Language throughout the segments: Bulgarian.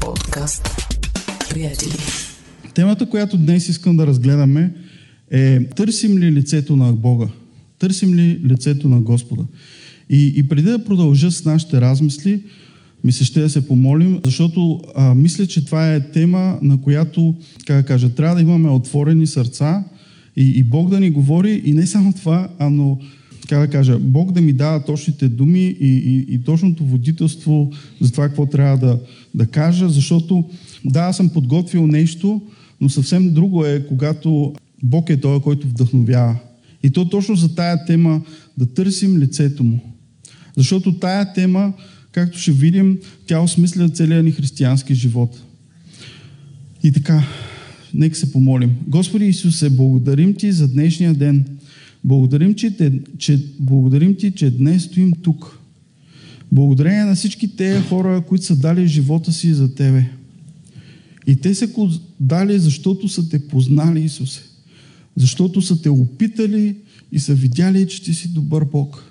Подкаст. Приятели. Темата, която днес искам да разгледаме е търсим ли лицето на Бога? Търсим ли лицето на Господа? И, и преди да продължа с нашите размисли, ми се ще да се помолим, защото а, мисля, че това е тема, на която, как да кажа, трябва да имаме отворени сърца и, и Бог да ни говори и не само това, а но как да кажа, Бог да ми дава точните думи и, и, и точното водителство за това какво трябва да, да кажа, защото да, аз съм подготвил нещо, но съвсем друго е, когато Бог е той, който вдъхновява. И то точно за тая тема да търсим лицето му. Защото тая тема, както ще видим, тя осмисля целия ни християнски живот. И така, нека се помолим. Господи Исусе, благодарим Ти за днешния ден. Благодарим, че, че, благодарим Ти, че днес стоим тук. Благодарение на всички тези хора, които са дали живота си за Тебе. И те са дали, защото са те познали, Исусе. Защото са те опитали и са видяли, че ти си добър Бог.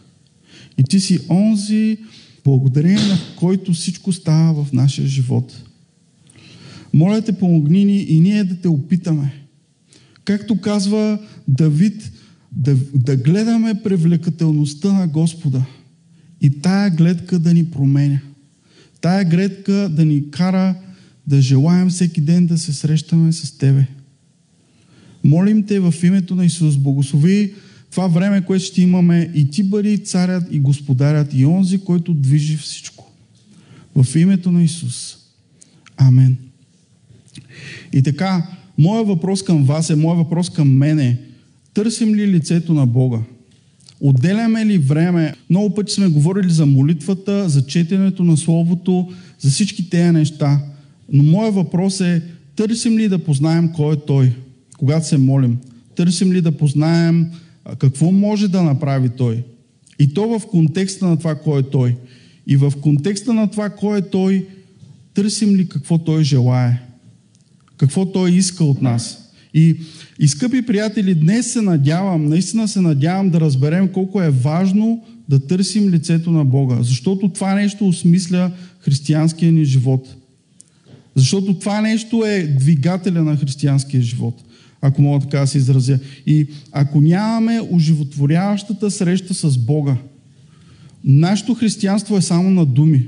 И ти си онзи, благодарение на който всичко става в нашия живот. Моля те, помогни ни и ние да те опитаме. Както казва Давид, да, да гледаме привлекателността на Господа и тая гледка да ни променя. Тая гледка да ни кара да желаем всеки ден да се срещаме с Тебе. Молим Те в името на Исус, благослови това време, което ще имаме и Ти бъди царят и господарят и онзи, който движи всичко. В името на Исус. Амен. И така, моят въпрос към вас е, моят въпрос към мене Търсим ли лицето на Бога? Отделяме ли време? Много пъти сме говорили за молитвата, за четенето на Словото, за всички тези неща. Но моят въпрос е, търсим ли да познаем кой е Той, когато се молим? Търсим ли да познаем какво може да направи Той? И то в контекста на това кой е Той. И в контекста на това кой е Той, търсим ли какво Той желае? Какво Той иска от нас? И, и скъпи приятели, днес се надявам, наистина се надявам да разберем колко е важно да търсим лицето на Бога. Защото това нещо осмисля християнския ни живот. Защото това нещо е двигателя на християнския живот, ако мога така да се изразя. И ако нямаме оживотворяващата среща с Бога, нашето християнство е само на думи.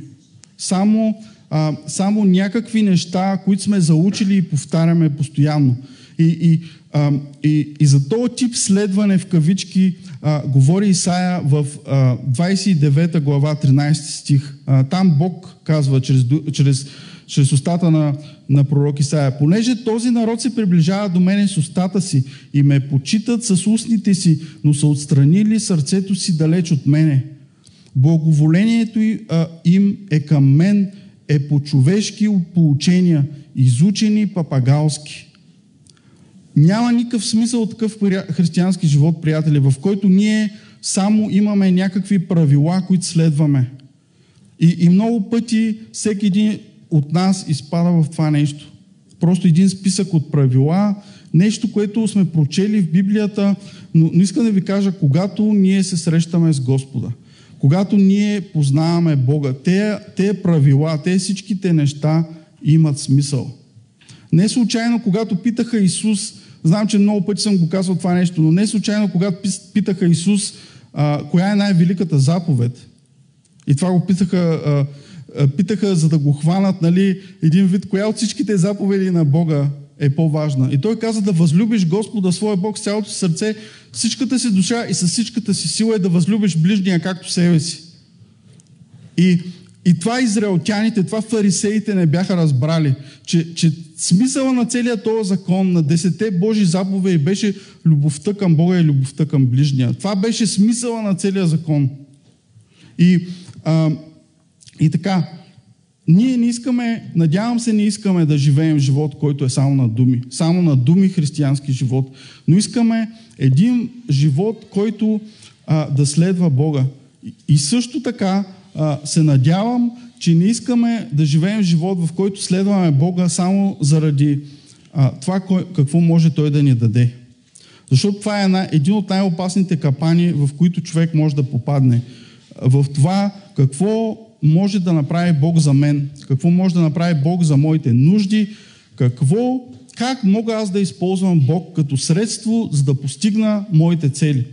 Само, а, само някакви неща, които сме заучили и повтаряме постоянно. И, и, а, и, и за този тип следване в кавички а, говори Исаия в а, 29 глава 13 стих. А, там Бог казва чрез, чрез, чрез устата на, на пророк Исаия, понеже този народ се приближава до мене с устата си и ме почитат с устните си, но са отстранили сърцето си далеч от мене. Благоволението им е към мен, е по човешки поучения, изучени папагалски. Няма никакъв смисъл от такъв християнски живот, приятели, в който ние само имаме някакви правила, които следваме. И, и много пъти всеки един от нас изпада в това нещо. Просто един списък от правила, нещо, което сме прочели в Библията, но, но искам да ви кажа, когато ние се срещаме с Господа, когато ние познаваме Бога, те, те правила, те всичките неща имат смисъл. Не случайно, когато питаха Исус, Знам, че много пъти съм го казвал това нещо, но не случайно, когато питаха Исус, а, коя е най-великата заповед, и това го питаха, а, а, питаха за да го хванат, нали, един вид, коя от всичките заповеди на Бога е по-важна. И той каза да възлюбиш Господа, своя Бог, с цялото сърце, всичката си душа и с всичката си сила е да възлюбиш ближния както себе си. И и това израелтяните, това фарисеите не бяха разбрали, че, че смисъла на целият този закон, на десете Божи заповеди беше любовта към Бога и любовта към ближния. Това беше смисъла на целия закон. И, а, и така, ние не искаме, надявам се, не искаме да живеем живот, който е само на думи. Само на думи християнски живот. Но искаме един живот, който а, да следва Бога. И, и също така, а, се надявам, че не искаме да живеем живот, в който следваме Бога само заради а, това, кой, какво може Той да ни даде. Защото това е една, един от най-опасните капани, в които човек може да попадне. В това какво може да направи Бог за мен, какво може да направи Бог за моите нужди, какво, как мога аз да използвам Бог като средство, за да постигна моите цели.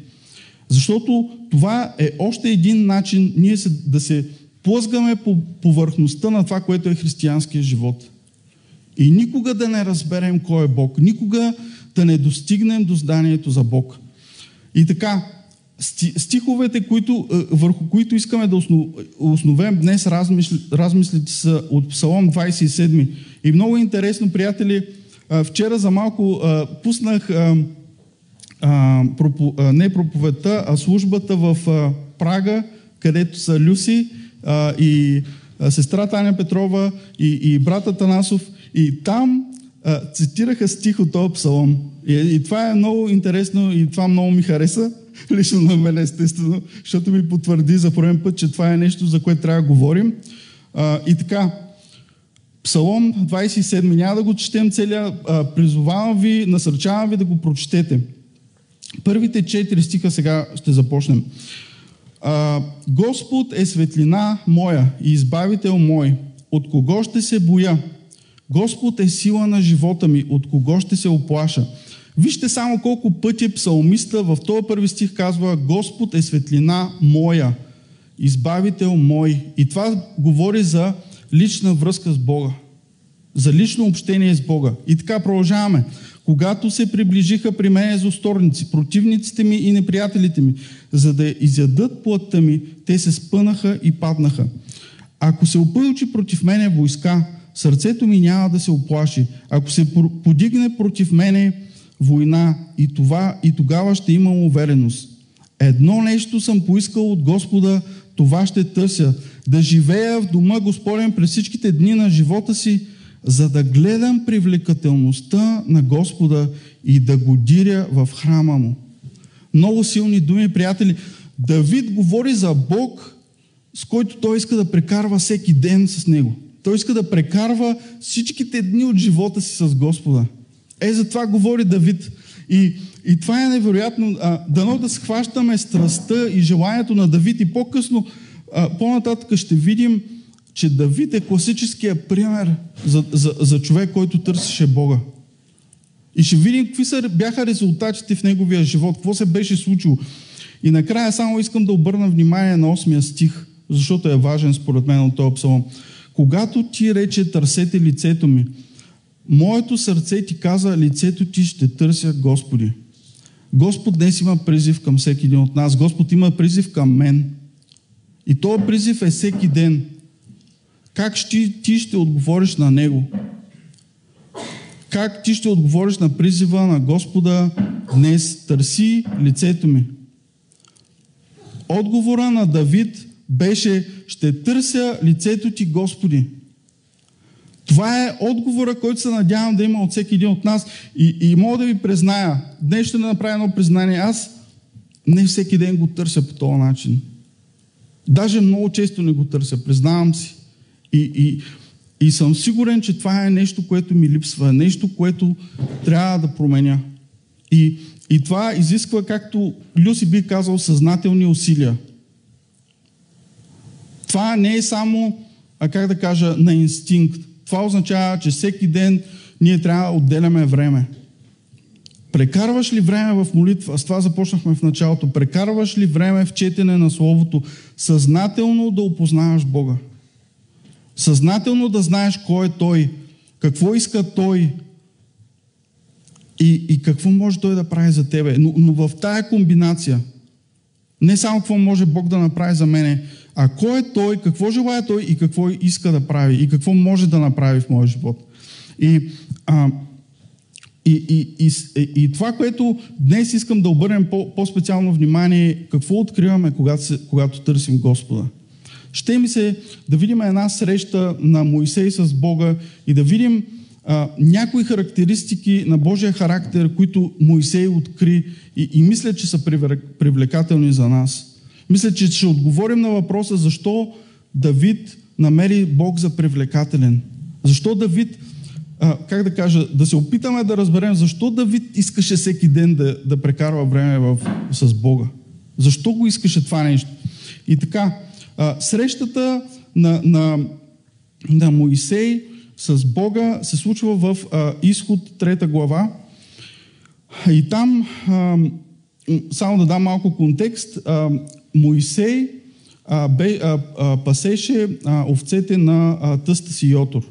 Защото това е още един начин ние се, да се плъзгаме по повърхността на това, което е християнския живот. И никога да не разберем кой е Бог, никога да не достигнем до зданието за Бог. И така, стиховете, които, е, върху които искаме да основем днес размислите са от Псалом 27. И много интересно, приятели, е, вчера за малко е, пуснах не проповедта, а службата в Прага, където са Люси и сестра Таня Петрова и, и брата Танасов. И там цитираха стих от този псалом. И, и това е много интересно и това много ми хареса. Лично на мен, естествено, защото ми потвърди за пореден път, че това е нещо, за което трябва да говорим. А, и така, Псалом 27, няма да го четем целия, а, призовавам ви, насърчавам ви да го прочетете. Първите четири стиха сега ще започнем. А, Господ е светлина моя и избавител мой. От кого ще се боя? Господ е сила на живота ми. От кого ще се оплаша? Вижте само колко пъти псалмиста в този първи стих казва Господ е светлина моя, избавител мой. И това говори за лична връзка с Бога. За лично общение с Бога. И така продължаваме. Когато се приближиха при мен злосторници, противниците ми и неприятелите ми, за да изядат плътта ми, те се спънаха и паднаха. Ако се опълчи против мене войска, сърцето ми няма да се оплаши. Ако се подигне против мене война и, това, и тогава ще имам увереност. Едно нещо съм поискал от Господа, това ще търся. Да живея в дома Господен през всичките дни на живота си, за да гледам привлекателността на Господа и да го диря в храма му. Много силни думи, приятели. Давид говори за Бог, с който той иска да прекарва всеки ден с него. Той иска да прекарва всичките дни от живота си с Господа. Е, за това говори Давид. И, и това е невероятно. А, дано да схващаме страстта и желанието на Давид и по-късно, а, по-нататък ще видим, че Давид е класическия пример за, за, за човек, който търсеше Бога. И ще видим какви са, бяха резултатите в неговия живот, какво се беше случило. И накрая само искам да обърна внимание на 8 стих, защото е важен според мен от този псалом. Когато ти рече търсете лицето ми, моето сърце ти каза, лицето ти ще търся Господи. Господ днес има призив към всеки един от нас. Господ има призив към мен. И този призив е всеки ден. Как ще, ти ще отговориш на него? Как ти ще отговориш на призива на Господа днес? Търси лицето ми. Отговора на Давид беше, ще търся лицето ти, Господи. Това е отговора, който се надявам да има от всеки един от нас. И, и мога да ви призная, днес ще направя едно признание. Аз не всеки ден го търся по този начин. Даже много често не го търся, признавам си. И, и, и съм сигурен, че това е нещо, което ми липсва, нещо, което трябва да променя. И, и това изисква, както Люси би казал, съзнателни усилия. Това не е само, а как да кажа, на инстинкт. Това означава, че всеки ден ние трябва да отделяме време. Прекарваш ли време в молитва? С това започнахме в началото. Прекарваш ли време в четене на Словото? Съзнателно да опознаваш Бога. Съзнателно да знаеш кой е Той, какво иска Той и, и какво може Той да прави за тебе. Но, но в тая комбинация, не само какво може Бог да направи за мене, а кой е Той, какво желая Той и какво иска да прави и какво може да направи в моя живот. И, а, и, и, и, и, това, което днес искам да обърнем по, по-специално внимание, какво откриваме, когато, когато търсим Господа. Ще ми се да видим една среща на Моисей с Бога и да видим а, някои характеристики на Божия характер, които Моисей откри и, и мисля, че са привлекателни за нас. Мисля, че ще отговорим на въпроса защо Давид намери Бог за привлекателен. Защо Давид, а, как да кажа, да се опитаме да разберем защо Давид искаше всеки ден да, да прекарва време в, с Бога. Защо го искаше това нещо? И така, а, срещата на, на, на Моисей с Бога се случва в а, изход 3 глава. И там, а, само да дам малко контекст, а, Моисей а, бе, а, а, пасеше а, овцете на а, тъста си Йотор.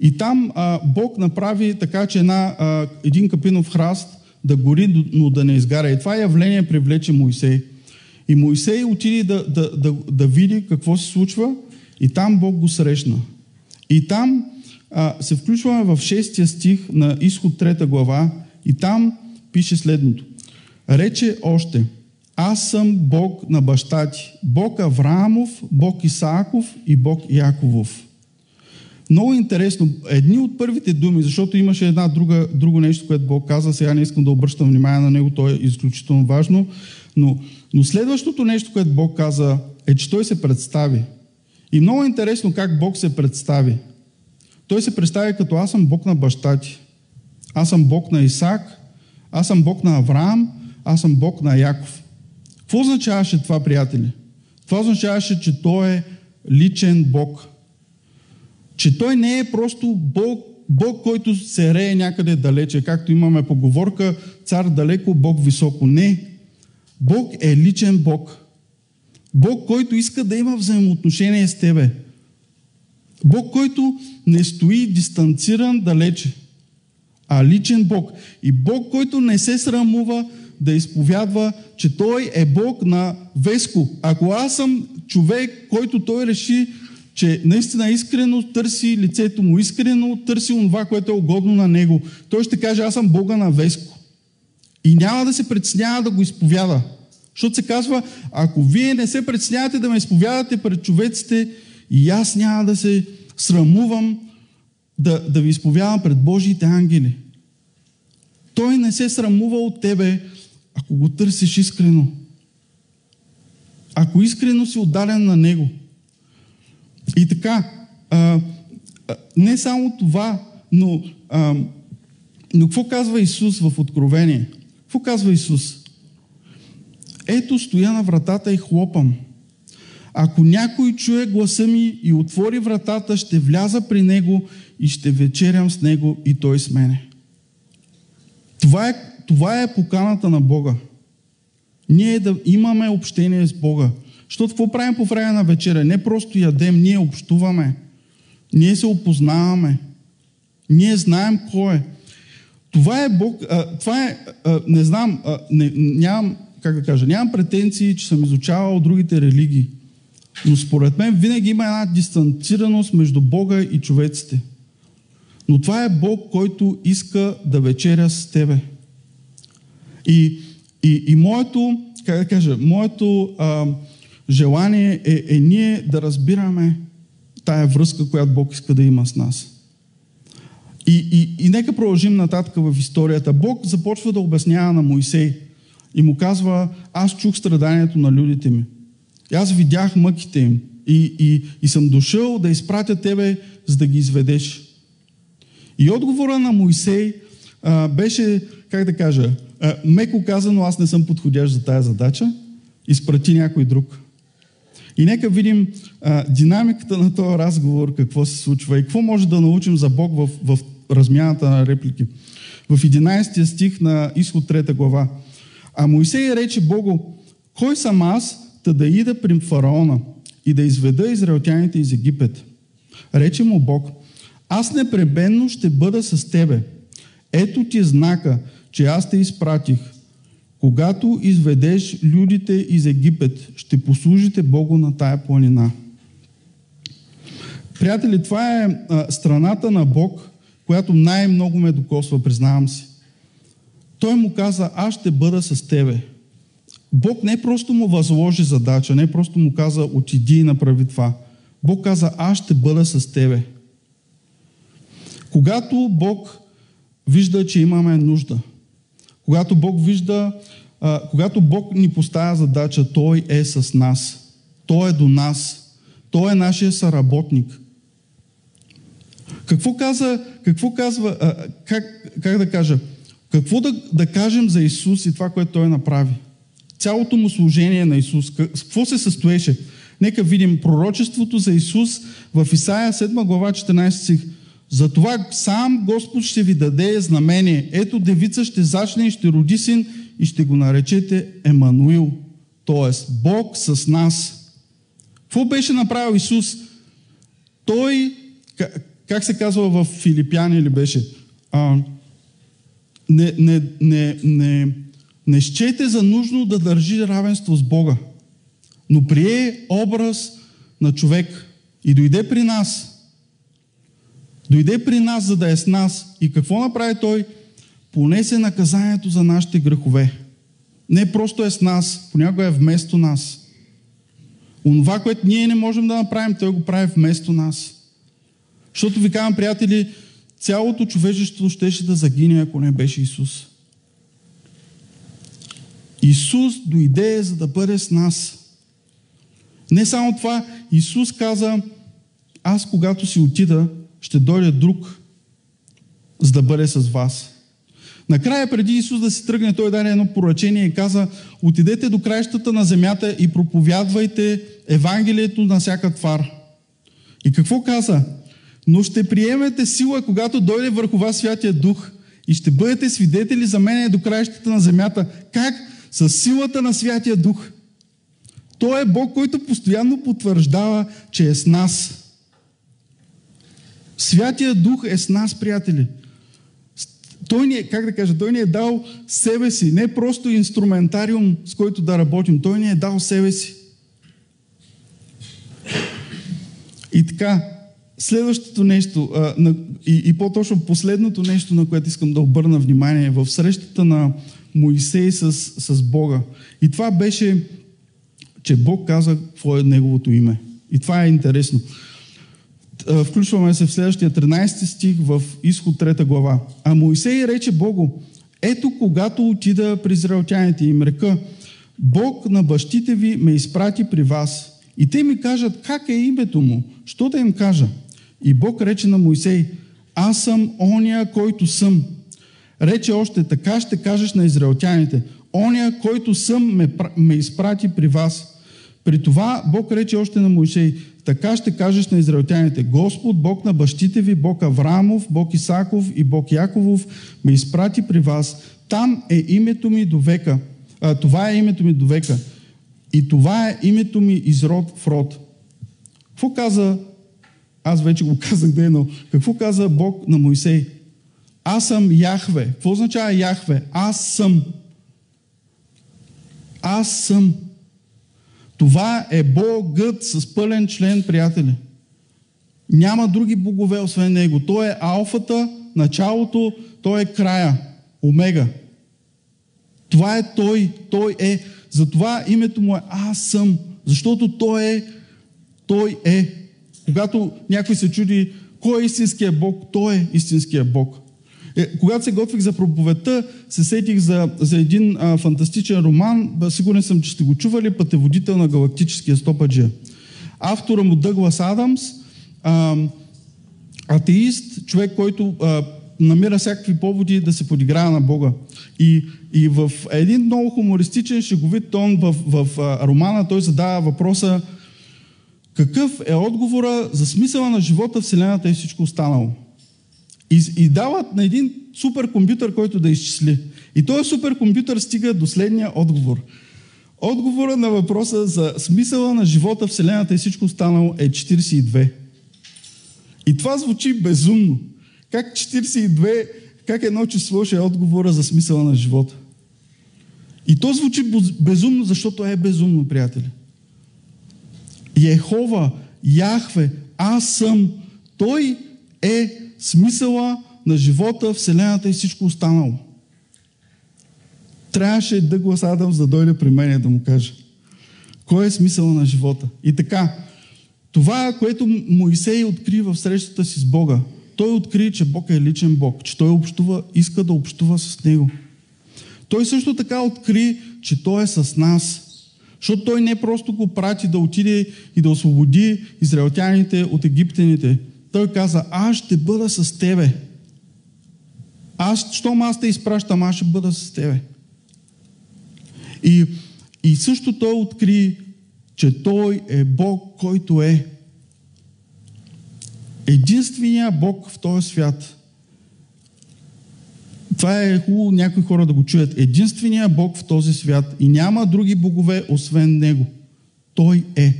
И там а, Бог направи така, че една, а, един капинов храст да гори, но да не изгаря. И това явление привлече Моисей. И Моисей отиде да, да, да, да види какво се случва и там Бог го срещна. И там а, се включваме в 6 стих на изход 3 глава и там пише следното. Рече още, аз съм Бог на баща ти, Бог Авраамов, Бог Исааков и Бог Яковов. Много интересно. Едни от първите думи, защото имаше една друга, друго нещо, което Бог каза, сега не искам да обръщам внимание на него, то е изключително важно, но, но следващото нещо, което Бог каза, е, че Той се представи. И много интересно как Бог се представи. Той се представи като аз съм Бог на баща ти. Аз съм Бог на Исаак, аз съм Бог на Авраам, аз съм Бог на Яков. Какво означаваше това, приятели? Това означаваше, че Той е личен Бог. Че Той не е просто Бог, Бог, който се рее някъде далече, както имаме поговорка, цар далеко, Бог високо. Не. Бог е личен Бог. Бог, който иска да има взаимоотношение с тебе. Бог, който не стои дистанциран далече, а личен Бог. И Бог, който не се срамува да изповядва, че Той е Бог на Веско. Ако аз съм човек, който Той реши, че наистина искрено търси лицето му, искрено търси това, което е угодно на Него, Той ще каже, аз съм Бога на Веско. И няма да се притеснява да го изповяда. Защото се казва, ако вие не се притеснявате да ме изповядате пред човеците, и аз няма да се срамувам да, да ви изповядам пред Божиите ангели. Той не се срамува от тебе, ако го търсиш искрено. Ако искрено си отдаден на Него. И така, а, а, не само това, но, а, но какво казва Исус в Откровение? Какво казва Исус? Ето стоя на вратата и хлопам. Ако някой чуе гласа ми и отвори вратата, ще вляза при него и ще вечерям с него и той с мене. Това е, това е поканата на Бога. Ние да имаме общение с Бога. Защото какво правим по време на вечеря? Не просто ядем, ние общуваме. Ние се опознаваме. Ние знаем кой е. Това е Бог. А, това е, а, не знам, а, не, нямам, как да кажа, нямам претенции, че съм изучавал другите религии. Но според мен винаги има една дистанцираност между Бога и човеците. Но това е Бог, който иска да вечеря с тебе. И, и, и моето, как да кажа, моето а, желание е, е ние да разбираме тая връзка, която Бог иска да има с нас. И, и, и нека продължим нататък в историята. Бог започва да обяснява на Моисей и му казва, аз чух страданието на людите ми. И аз видях мъките им и, и, и съм дошъл да изпратя тебе, за да ги изведеш. И отговора на Моисей а, беше, как да кажа, а, меко казано, аз не съм подходящ за тая задача, изпрати някой друг. И нека видим а, динамиката на този разговор, какво се случва и какво може да научим за Бог в, в размяната на реплики. В 11 стих на изход 3 глава. А Моисей рече Богу, кой съм аз, та да ида при фараона и да изведа израелтяните из Египет? Рече му Бог, аз непребенно ще бъда с тебе. Ето ти знака, че аз те изпратих. Когато изведеш людите из Египет, ще послужите Богу на тая планина. Приятели, това е а, страната на Бог, която най-много ме докосва, признавам си. Той му каза, аз ще бъда с тебе. Бог не просто му възложи задача, не просто му каза, отиди и направи това. Бог каза, аз ще бъда с тебе. Когато Бог вижда, че имаме нужда, когато Бог вижда, когато Бог ни поставя задача, Той е с нас. Той е до нас. Той е нашия съработник. Какво каза, какво казва, а, как, как да кажа, какво да, да кажем за Исус и това, което Той направи? Цялото му служение на Исус, какво се състоеше? Нека видим пророчеството за Исус в Исаия 7 глава 14 стих. Затова сам Господ ще ви даде знамение. Ето девица ще зачне и ще роди син и ще го наречете Емануил. Тоест Бог с нас. Какво беше направил Исус? Той, как се казва в Филипяни или беше? А, не, не, не, не, не щете за нужно да държи равенство с Бога, но прие образ на човек и дойде при нас. Дойде при нас, за да е с нас. И какво направи Той? Понесе наказанието за нашите грехове. Не просто е с нас, понякога е вместо нас. Онова, което ние не можем да направим, Той го прави вместо нас. Защото ви казвам, приятели, цялото човечество щеше да загине, ако не беше Исус. Исус дойде, за да бъде с нас. Не само това, Исус каза, аз когато си отида, ще дойде друг, за да бъде с вас. Накрая, преди Исус да си тръгне, той даде едно поръчение и каза, отидете до краищата на земята и проповядвайте Евангелието на всяка твар. И какво каза? Но ще приемете сила, когато дойде върху вас Святия Дух и ще бъдете свидетели за мене до краищата на земята. Как? С силата на Святия Дух. Той е Бог, който постоянно потвърждава, че е с нас. Святия Дух е с нас, приятели. Той ни е, как да кажа, Той ни е дал себе си, не просто инструментариум, с който да работим. Той ни е дал себе си. И така, следващото нещо, а, на, и, и по-точно последното нещо, на което искам да обърна внимание, е в срещата на Моисей с, с Бога. И това беше, че Бог каза какво е неговото име. И това е интересно. Включваме се в следващия 13 стих в изход 3 глава. А Моисей рече Богу, ето когато отида при израелтяните им река, Бог на бащите ви ме изпрати при вас. И те ми кажат, как е името му? Що да им кажа? И Бог рече на Моисей, аз съм ония, който съм. Рече още, така ще кажеш на израелтяните, ония, който съм, ме, ме изпрати при вас. При това Бог рече още на Моисей, така ще кажеш на израелтяните, Господ, Бог на бащите ви, Бог Авраамов, Бог Исаков и Бог Яковов, ме изпрати при вас. Там е името ми до века. А, това е името ми до века. И това е името ми из род в род. Какво каза аз вече го казах дейно. Какво каза Бог на Моисей? Аз съм Яхве. Какво означава Яхве? Аз съм. Аз съм. Това е Богът с пълен член, приятели. Няма други богове, освен Него. Той е алфата, началото, Той е края, омега. Това е Той, Той е. Затова името му е Аз съм, защото Той е, Той е. Когато някой се чуди кой е истинския Бог, той е истинския Бог. Е, когато се готвих за проповедта, се сетих за, за един а, фантастичен роман, сигурен съм, че сте го чували, Пътеводител на галактическия стопаджия. Автора му Дъглас Адамс, а, атеист, човек, който а, намира всякакви поводи да се подиграе на Бога. И, и в един много хумористичен, шеговит тон в, в, а, романа той задава въпроса какъв е отговора за смисъла на живота, Вселената и всичко останало. И, и дават на един суперкомпютър, който да изчисли. И този суперкомпютър стига до следния отговор. Отговора на въпроса за смисъла на живота, Вселената и всичко останало е 42. И това звучи безумно. Как 42, как едно число ще е отговора за смисъла на живота? И то звучи безумно, защото е безумно, приятели. Ехова, Яхве, аз съм. Той е смисъла на живота, Вселената и всичко останало. Трябваше Дъглас Адамс да дойде при мен и да му каже. Кой е смисъла на живота? И така, това, което Моисей откри в срещата си с Бога, той откри, че Бог е личен Бог, че той общува, иска да общува с Него. Той също така откри, че Той е с нас. Защото той не просто го прати да отиде и да освободи израелтяните от египтяните. Той каза, аз ще бъда с тебе. Аз, щом аз те изпращам, аз ще бъда с тебе. И, и също той откри, че Той е Бог, който е единствения Бог в този свят. Това е хубаво някои хора да го чуят. Единствения Бог в този свят и няма други богове, освен Него. Той е.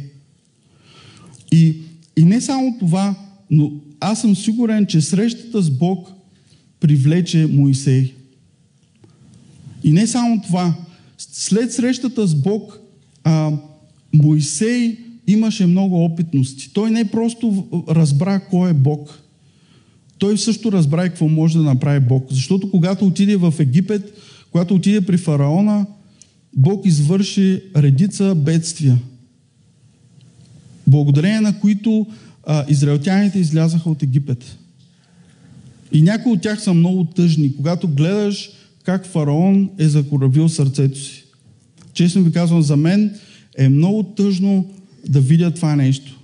И, и не само това, но аз съм сигурен, че срещата с Бог привлече Моисей. И не само това. След срещата с Бог, а, Моисей имаше много опитности. Той не просто разбра кой е Бог. Той също разбра какво може да направи Бог. Защото когато отиде в Египет, когато отиде при фараона, Бог извърши редица бедствия, благодарение на които а, израелтяните излязаха от Египет. И някои от тях са много тъжни, когато гледаш как фараон е закоравил сърцето си. Честно ви казвам, за мен е много тъжно да видя това нещо.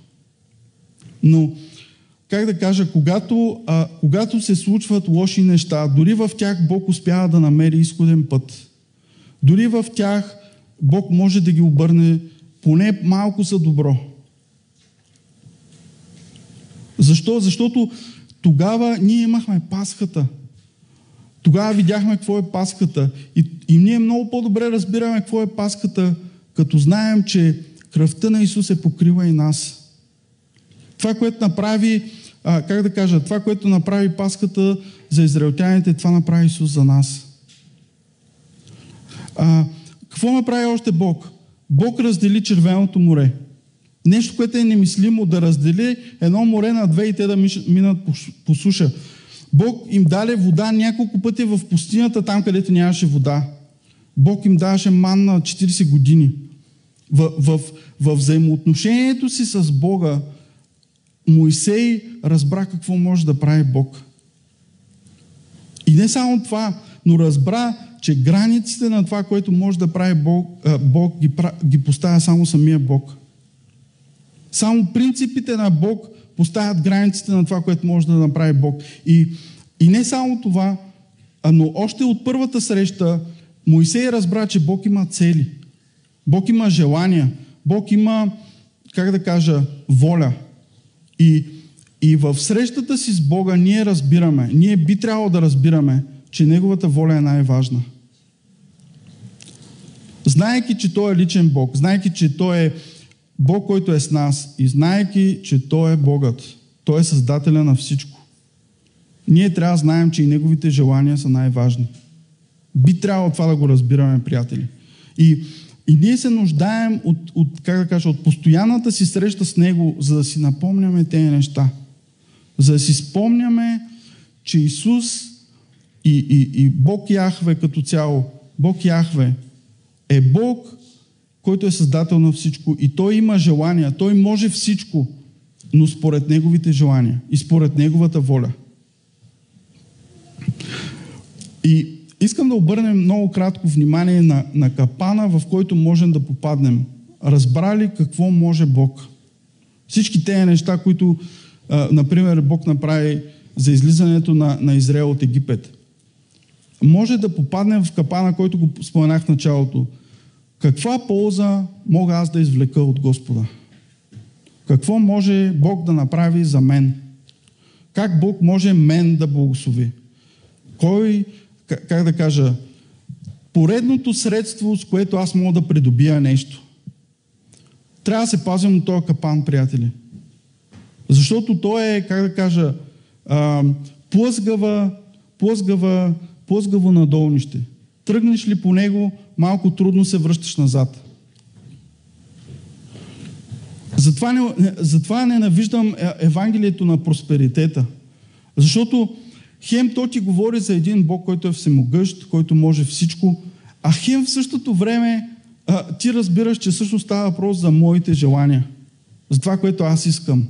Но, как да кажа, когато, а, когато се случват лоши неща, дори в тях Бог успява да намери изходен път. Дори в тях Бог може да ги обърне поне малко за добро. Защо? Защото тогава ние имахме пасхата. Тогава видяхме какво е паската. И, и ние много по-добре разбираме какво е паската, като знаем, че кръвта на Исус е покрива и нас. Това, което направи, а, как да кажа, това, което направи паската за израелтяните, това направи Исус за нас. А, какво направи още Бог? Бог раздели червеното море. Нещо, което е немислимо да раздели едно море на две и те да минат по, по суша. Бог им даде вода няколко пъти в пустинята, там където нямаше вода. Бог им даваше манна 40 години. В, в, в взаимоотношението си с Бога, Моисей разбра какво може да прави Бог. И не само това, но разбра, че границите на това, което може да прави Бог, Бог ги, ги поставя само самия Бог. Само принципите на Бог поставят границите на това, което може да направи Бог. И, и не само това, но още от първата среща Моисей разбра, че Бог има цели. Бог има желания. Бог има, как да кажа, воля. И, и в срещата си с Бога ние разбираме, ние би трябвало да разбираме, че Неговата воля е най-важна. Знайки, че Той е личен Бог, знайки, че Той е Бог, който е с нас и знайки, че Той е Богът, Той е Създателя на всичко, ние трябва да знаем, че и Неговите желания са най-важни. Би трябвало това да го разбираме, приятели. И, и ние се нуждаем от, от, как да кажа, от постоянната си среща с Него, за да си напомняме тези неща. За да си спомняме, че Исус и, и, и Бог Яхве като цяло, Бог Яхве е Бог, който е създател на всичко и той има желания, той може всичко, но според неговите желания и според неговата воля. И искам да обърнем много кратко внимание на, на капана, в който можем да попаднем. Разбрали какво може Бог? Всички тези неща, които, например, Бог направи за излизането на, на Израел от Египет. Може да попаднем в капана, който го споменах в началото – каква полза мога аз да извлека от Господа? Какво може Бог да направи за мен? Как Бог може мен да благослови? Кой, как да кажа, поредното средство, с което аз мога да придобия нещо. Трябва да се пазим от този капан, приятели. Защото той е, как да кажа, плъзгава, плъзгава, плъзгаво надолнище. Тръгнеш ли по него, малко трудно се връщаш назад. Затова, не, затова ненавиждам е, Евангелието на просперитета. Защото хем то ти говори за един Бог, който е всемогъщ, който може всичко, а хем в същото време а, ти разбираш, че също става въпрос за моите желания. За това, което аз искам.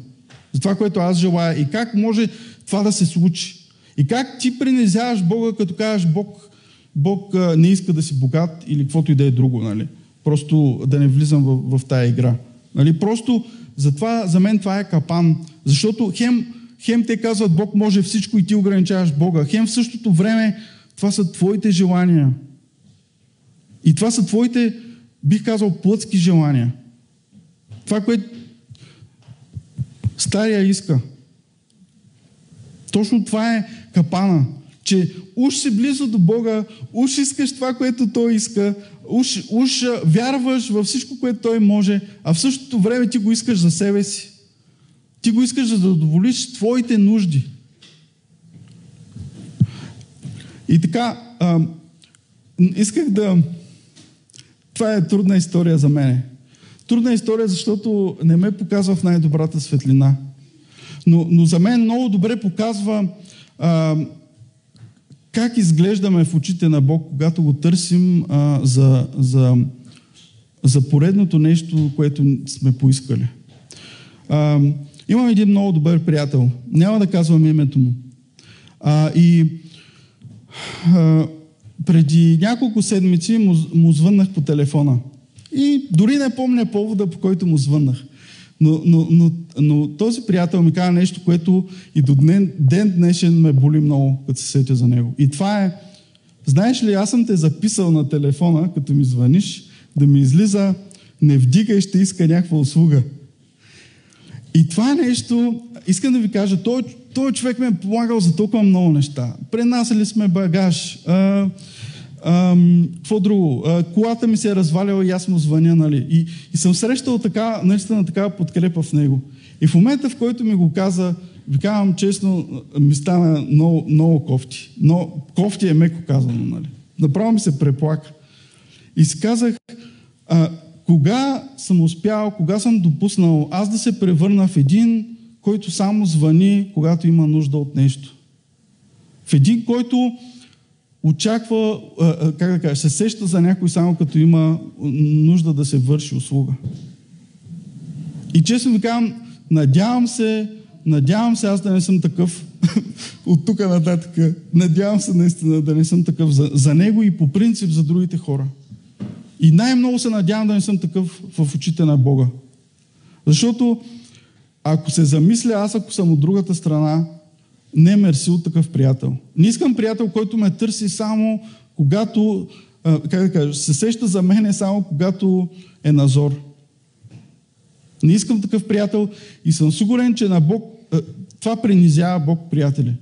За това, което аз желая. И как може това да се случи. И как ти принизяваш Бога, като кажеш Бог, Бог не иска да си богат или каквото и да е друго, нали? Просто да не влизам в, в тая игра. Нали? Просто затова, за мен това е капан. Защото хем, хем те казват, Бог може всичко и ти ограничаваш Бога. Хем в същото време това са твоите желания. И това са твоите, бих казал, плътски желания. Това, което стария иска. Точно това е капана. Че уж си близо до Бога, уж искаш това, което Той иска, уж, уж вярваш във всичко, което Той може, а в същото време ти го искаш за себе си. Ти го искаш да задоволиш твоите нужди. И така, а, исках да... Това е трудна история за мене. Трудна история, защото не ме показва в най-добрата светлина. Но, но за мен много добре показва а, как изглеждаме в очите на Бог, когато го търсим а, за, за, за поредното нещо, което сме поискали. А, имам един много добър приятел. Няма да казвам името му. А, и а, преди няколко седмици му, му звъннах по телефона. И дори не помня повода, по който му звъннах. Но, но, но, но този приятел ми каза нещо, което и до ден, ден днешен ме боли много, като се сетя за него. И това е, знаеш ли, аз съм те записал на телефона, като ми звъниш, да ми излиза, не вдигай, ще иска някаква услуга. И това е нещо, искам да ви кажа, той, той човек ме е помагал за толкова много неща. Пренасили сме багаж, а, какво друго? А, колата ми се е разваляла и аз му звъня, нали? И, и съм срещал така, наистина такава подкрепа в него. И в момента, в който ми го каза, ви казвам честно, ми стана много, много кофти. Но кофти е меко казано, нали? Направо ми се преплака. И си казах, а, кога съм успял, кога съм допуснал аз да се превърна в един, който само звъни, когато има нужда от нещо. В един, който очаква, как да кажа, се сеща за някой само като има нужда да се върши услуга. И честно ви казвам, надявам се, надявам се аз да не съм такъв от тук нататък. Надявам се наистина да не съм такъв за, за него и по принцип за другите хора. И най-много се надявам да не съм такъв в очите на Бога. Защото ако се замисля, аз ако съм от другата страна, не мерси от такъв приятел. Не искам приятел, който ме търси само когато, как да кажа, се сеща за мене само когато е назор. Не искам такъв приятел и съм сигурен, че на Бог това принизява Бог, приятели.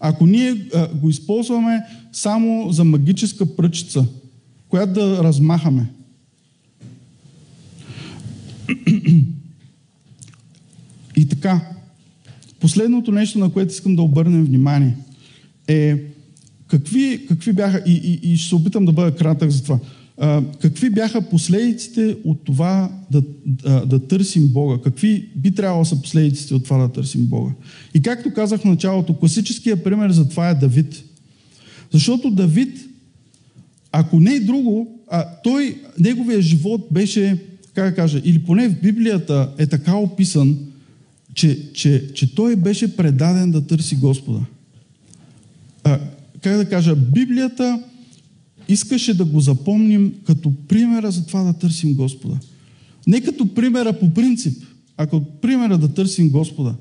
Ако ние го използваме само за магическа пръчица, която да размахаме. И така, Последното нещо, на което искам да обърнем внимание, е какви, какви бяха, и, и, и ще се опитам да бъда кратък за това, а, какви бяха последиците от това да, да, да търсим Бога? Какви би трябвало са последиците от това да търсим Бога? И както казах в началото, класическия пример за това е Давид. Защото Давид, ако не е друго, а, той, неговия живот беше, как да кажа, или поне в Библията е така описан, че, че, че той беше предаден да търси Господа. А, как да кажа, Библията искаше да го запомним като примера за това да търсим Господа. Не като примера по принцип, а като примера да търсим Господа.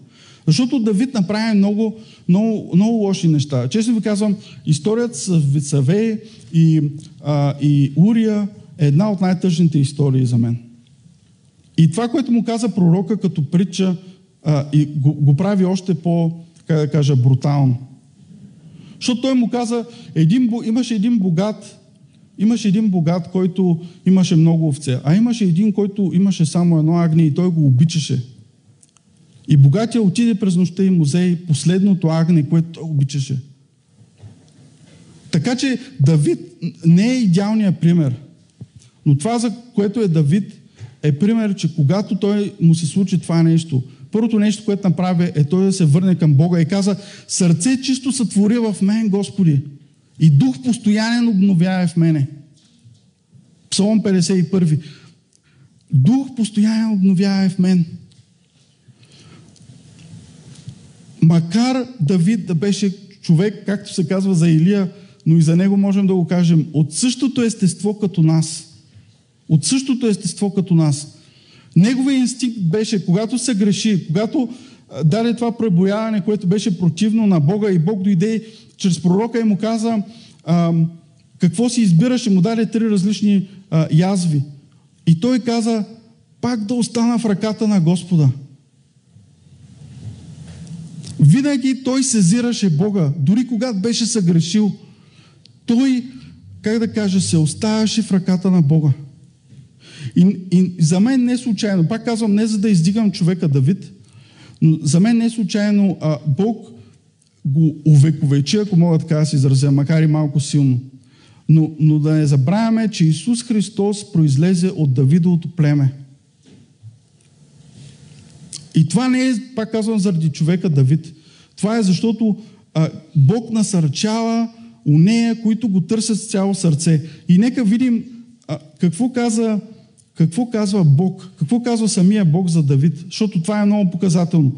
Защото Давид направи много, много, много лоши неща. Честно ви казвам, историята с Вицавей и, а, и Урия е една от най-тъжните истории за мен. И това, което му каза пророка като притча, а, и го, го прави още по, как да кажа, брутално. Защото той му каза, един, имаше един богат, имаше един богат, който имаше много овце, а имаше един, който имаше само едно агне и той го обичаше. И богатия отиде през нощта и музей последното агне, което той обичаше. Така че Давид не е идеалният пример. Но това, за което е Давид, е пример, че когато той му се случи това нещо – Първото нещо, което направи е той да се върне към Бога и каза, сърце чисто сътвори в мен, Господи, и дух постоянен обновява в мене. Псалом 51. Дух постоянен обновява в мен. Макар Давид да беше човек, както се казва за Илия, но и за него можем да го кажем, от същото естество като нас. От същото естество като нас. Неговият инстинкт беше, когато се греши, когато даде това пребояване, което беше противно на Бога и Бог дойде чрез пророка и му каза а, какво си избираш и му даде три различни а, язви. И той каза, пак да остана в ръката на Господа. Винаги той сезираше Бога, дори когато беше съгрешил. Той, как да кажа, се оставяше в ръката на Бога. И, и за мен не случайно, пак казвам, не за да издигам човека Давид, но за мен не случайно а, Бог го увековечи, ако мога така да се изразя, макар и малко силно. Но, но да не забравяме, че Исус Христос произлезе от Давидовото племе. И това не е, пак казвам, заради човека Давид. Това е защото а, Бог насърчава у нея, които го търсят с цяло сърце. И нека видим а, какво каза какво казва Бог, какво казва самия Бог за Давид, защото това е много показателно.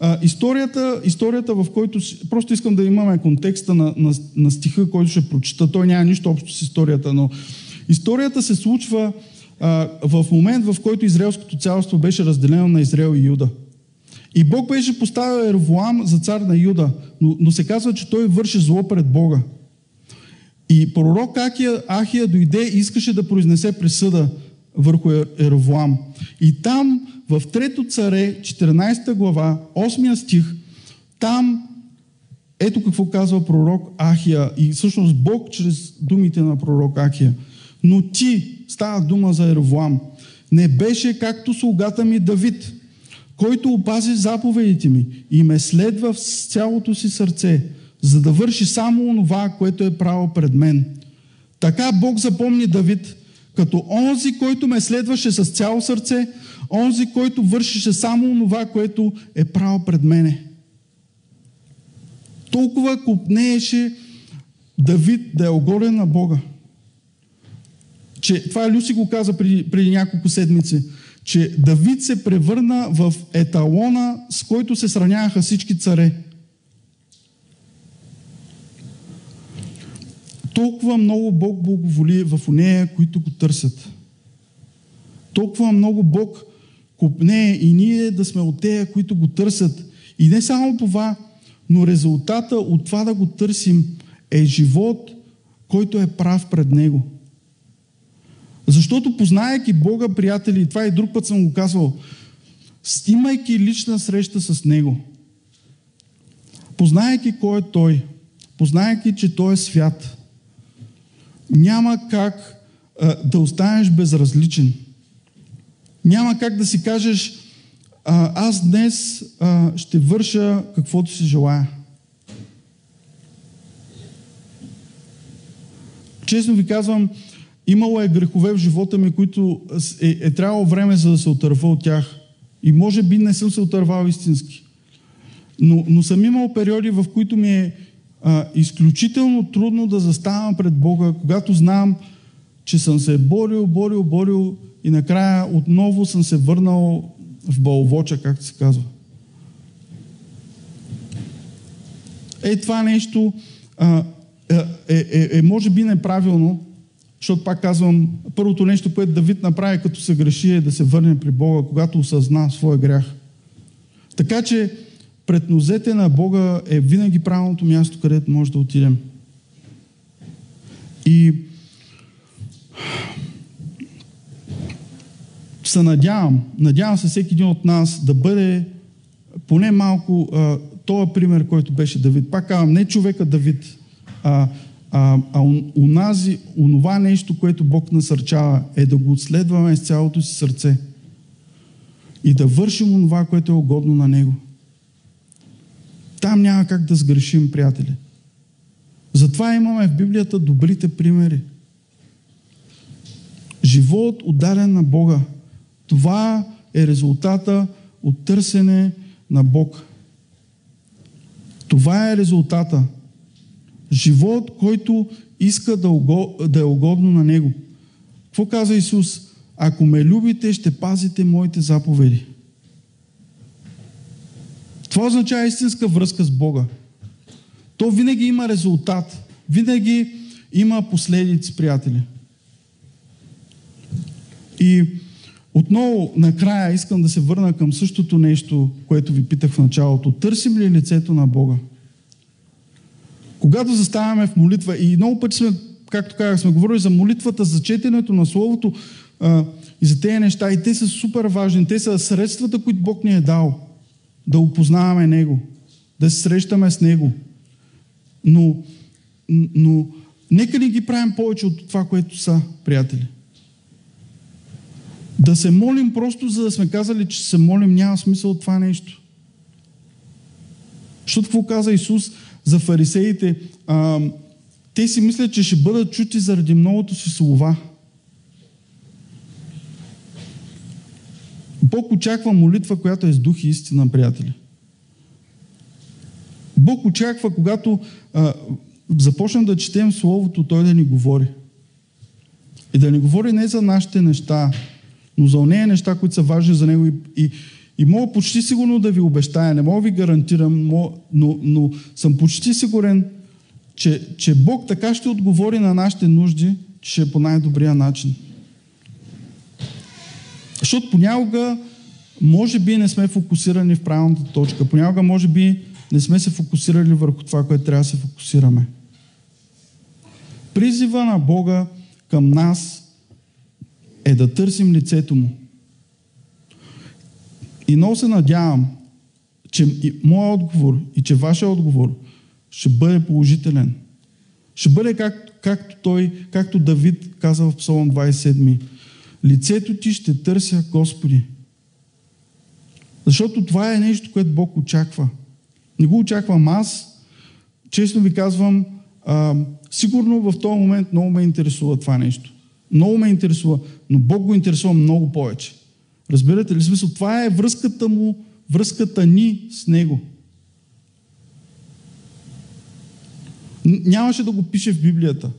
А, историята, историята, в който... Просто искам да имаме контекста на, на, на стиха, който ще прочита. Той няма нищо общо с историята, но историята се случва в момент, в който Израелското царство беше разделено на Израел и Юда. И Бог беше поставил Ервоам за цар на Юда, но, но се казва, че той върши зло пред Бога. И пророк Ахия, Ахия дойде и искаше да произнесе присъда върху Еровоам. И там, в Трето царе, 14 глава, 8 стих, там ето какво казва пророк Ахия и всъщност Бог чрез думите на пророк Ахия. Но ти, става дума за Еровоам, не беше както слугата ми Давид, който опази заповедите ми и ме следва с цялото си сърце, за да върши само онова, което е право пред мен. Така Бог запомни Давид, като онзи, който ме следваше с цяло сърце, онзи, който вършеше само това, което е право пред мене. Толкова купнееше Давид да е огорен на Бога. Че, това Люси го каза преди, преди няколко седмици, че Давид се превърна в еталона, с който се сравняваха всички царе. толкова много Бог благоволи в нея, които го търсят. Толкова много Бог купне и ние да сме от тея, които го търсят. И не само това, но резултата от това да го търсим е живот, който е прав пред Него. Защото познайки Бога, приятели, и това и друг път съм го казвал, имайки лична среща с Него, познайки кой е Той, познайки, че Той е свят – няма как а, да останеш безразличен. Няма как да си кажеш, а, аз днес а, ще върша каквото си желая. Честно ви казвам, имало е грехове в живота ми, които е, е трябвало време за да се отърва от тях. И може би не съм се отървал истински. Но, но съм имал периоди, в които ми е а, изключително трудно да заставам пред Бога, когато знам, че съм се борил, борил, борил и накрая отново съм се върнал в баловоча, както се казва. Е, това нещо а, е, е, е, е, може би неправилно, защото пак казвам, първото нещо, което Давид направи, като се греши, е да се върне при Бога, когато осъзна своя грях. Така че, пред нозете на Бога е винаги правилното място, където може да отидем. И се надявам, надявам се всеки един от нас да бъде поне малко а, този пример, който беше Давид. Пак казвам, не човека Давид, а, а, а унази, онова нещо, което Бог насърчава, е да го отследваме с цялото си сърце и да вършим онова, което е угодно на Него. Там няма как да сгрешим, приятели. Затова имаме в Библията добрите примери. Живот отдаден на Бога. Това е резултата от търсене на Бог. Това е резултата. Живот, който иска да, е угодно на Него. Какво каза Исус? Ако ме любите, ще пазите моите заповеди. Това означава истинска връзка с Бога. То винаги има резултат. Винаги има последици, приятели. И отново, накрая, искам да се върна към същото нещо, което ви питах в началото. Търсим ли лицето на Бога? Когато заставаме в молитва, и много пъти сме, както казах, сме говорили за молитвата, за четенето на Словото, и за тези неща. И те са супер важни. Те са средствата, които Бог ни е дал да опознаваме Него, да се срещаме с Него. Но, но нека не ги правим повече от това, което са, приятели. Да се молим просто за да сме казали, че се молим, няма смисъл от това нещо. Защото какво каза Исус за фарисеите? А, те си мислят, че ще бъдат чути заради многото си слова. Бог очаква молитва, която е с дух и истина, приятели. Бог очаква, когато а, започнем да четем Словото, Той да ни говори. И да ни говори не за нашите неща, но за нея неща, които са важни за Него. И, и, и мога почти сигурно да ви обещая, не мога ви гарантирам, но, но съм почти сигурен, че, че Бог така ще отговори на нашите нужди, че е по най-добрия начин. Защото понякога, може би, не сме фокусирани в правилната точка. Понякога, може би, не сме се фокусирали върху това, което трябва да се фокусираме. Призива на Бога към нас е да търсим лицето Му. И много се надявам, че моят отговор и че вашия отговор ще бъде положителен. Ще бъде как, както той, както Давид каза в Псалом 27. Лицето ти ще търся, Господи. Защото това е нещо, което Бог очаква. Не го очаквам аз. Честно ви казвам, а, сигурно в този момент много ме интересува това нещо. Много ме интересува, но Бог го интересува много повече. Разбирате ли смисъл? Това е връзката му, връзката ни с Него. Нямаше да го пише в Библията,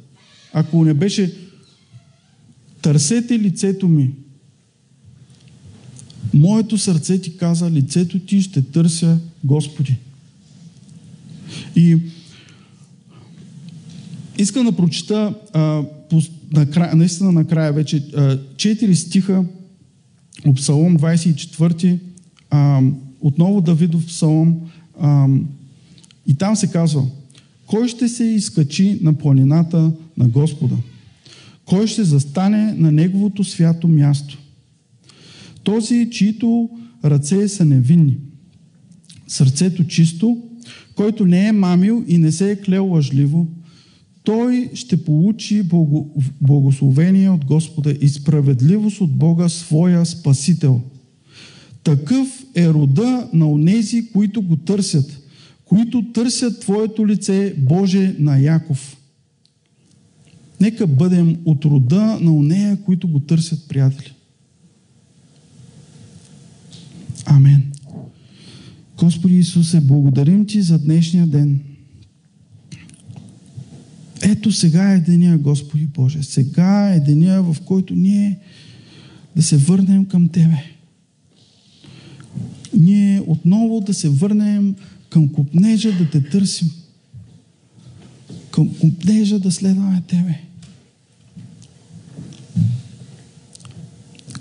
ако не беше Търсете лицето ми. Моето сърце ти каза, лицето ти ще търся Господи. И искам да прочита а, по, накрая, наистина накрая вече а, четири стиха от Псалом 24, а, отново Давидов псалом, а, и там се казва, кой ще се изкачи на планината на Господа? Кой ще застане на неговото свято място? Този, чието ръце са невинни, сърцето чисто, който не е мамил и не се е клел лъжливо, той ще получи благословение от Господа и справедливост от Бога, своя Спасител. Такъв е рода на онези, които го търсят, които търсят Твоето лице, Боже на Яков. Нека бъдем от рода на онея, които го търсят, приятели. Амен. Господи Исусе, благодарим Ти за днешния ден. Ето сега е деня, Господи Боже. Сега е деня, в който ние да се върнем към Тебе. Ние отново да се върнем към купнежа да те търсим. Към купнежа да следваме Тебе.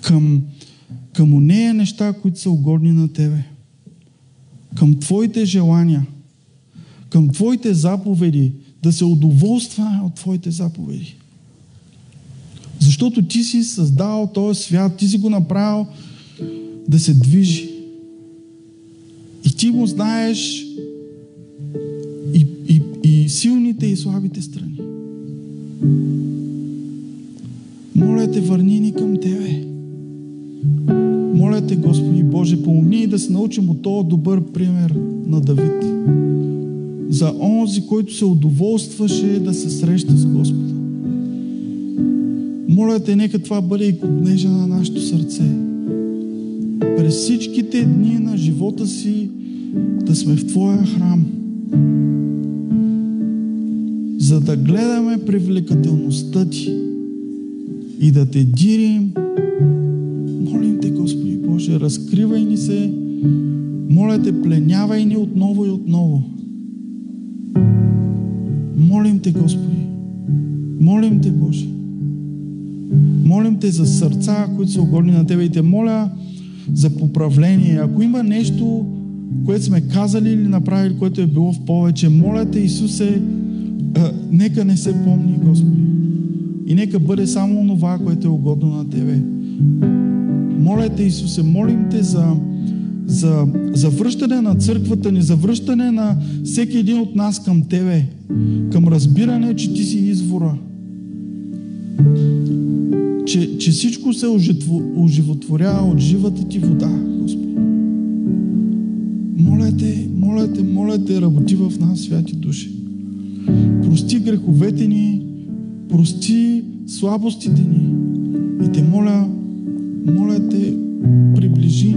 Към, към онея неща, които са угодни на Тебе. Към Твоите желания. Към Твоите заповеди, да се удоволства от Твоите заповеди. Защото Ти си създал този свят, Ти си го направил да се движи. И Ти го знаеш и, и, и силните и слабите страни. Моля те, върни ни към Тебе. Моля те, Господи Боже, помогни да се научим от този добър пример на Давид за онзи, който се удоволстваше да се среща с Господа. Моля те, нека това бъде и купнежа на нашето сърце. През всичките дни на живота си да сме в Твоя храм, за да гледаме привлекателността Ти и да Те дирим. Молим Те, Господи Боже, разкривай ни се, моля Те, пленявай ни отново и отново – Молим Те, Господи. Молим Те, Боже. Молим Те за сърца, които са угодни на Тебе и Те моля за поправление. Ако има нещо, което сме казали или направили, което е било в повече, моля Те, Исусе, а, нека не се помни, Господи. И нека бъде само това, което е угодно на Тебе. Моля те, Исусе, молим те за, за, за връщане на църквата ни, за връщане на всеки един от нас към Тебе, към разбиране, че Ти си извора. Че, че всичко се оживотворява от живата Ти вода, Господи. Моля те, моля те, моля те, работи в нас, святи души. Прости греховете ни, прости слабостите ни. И те моля, моля те, приближи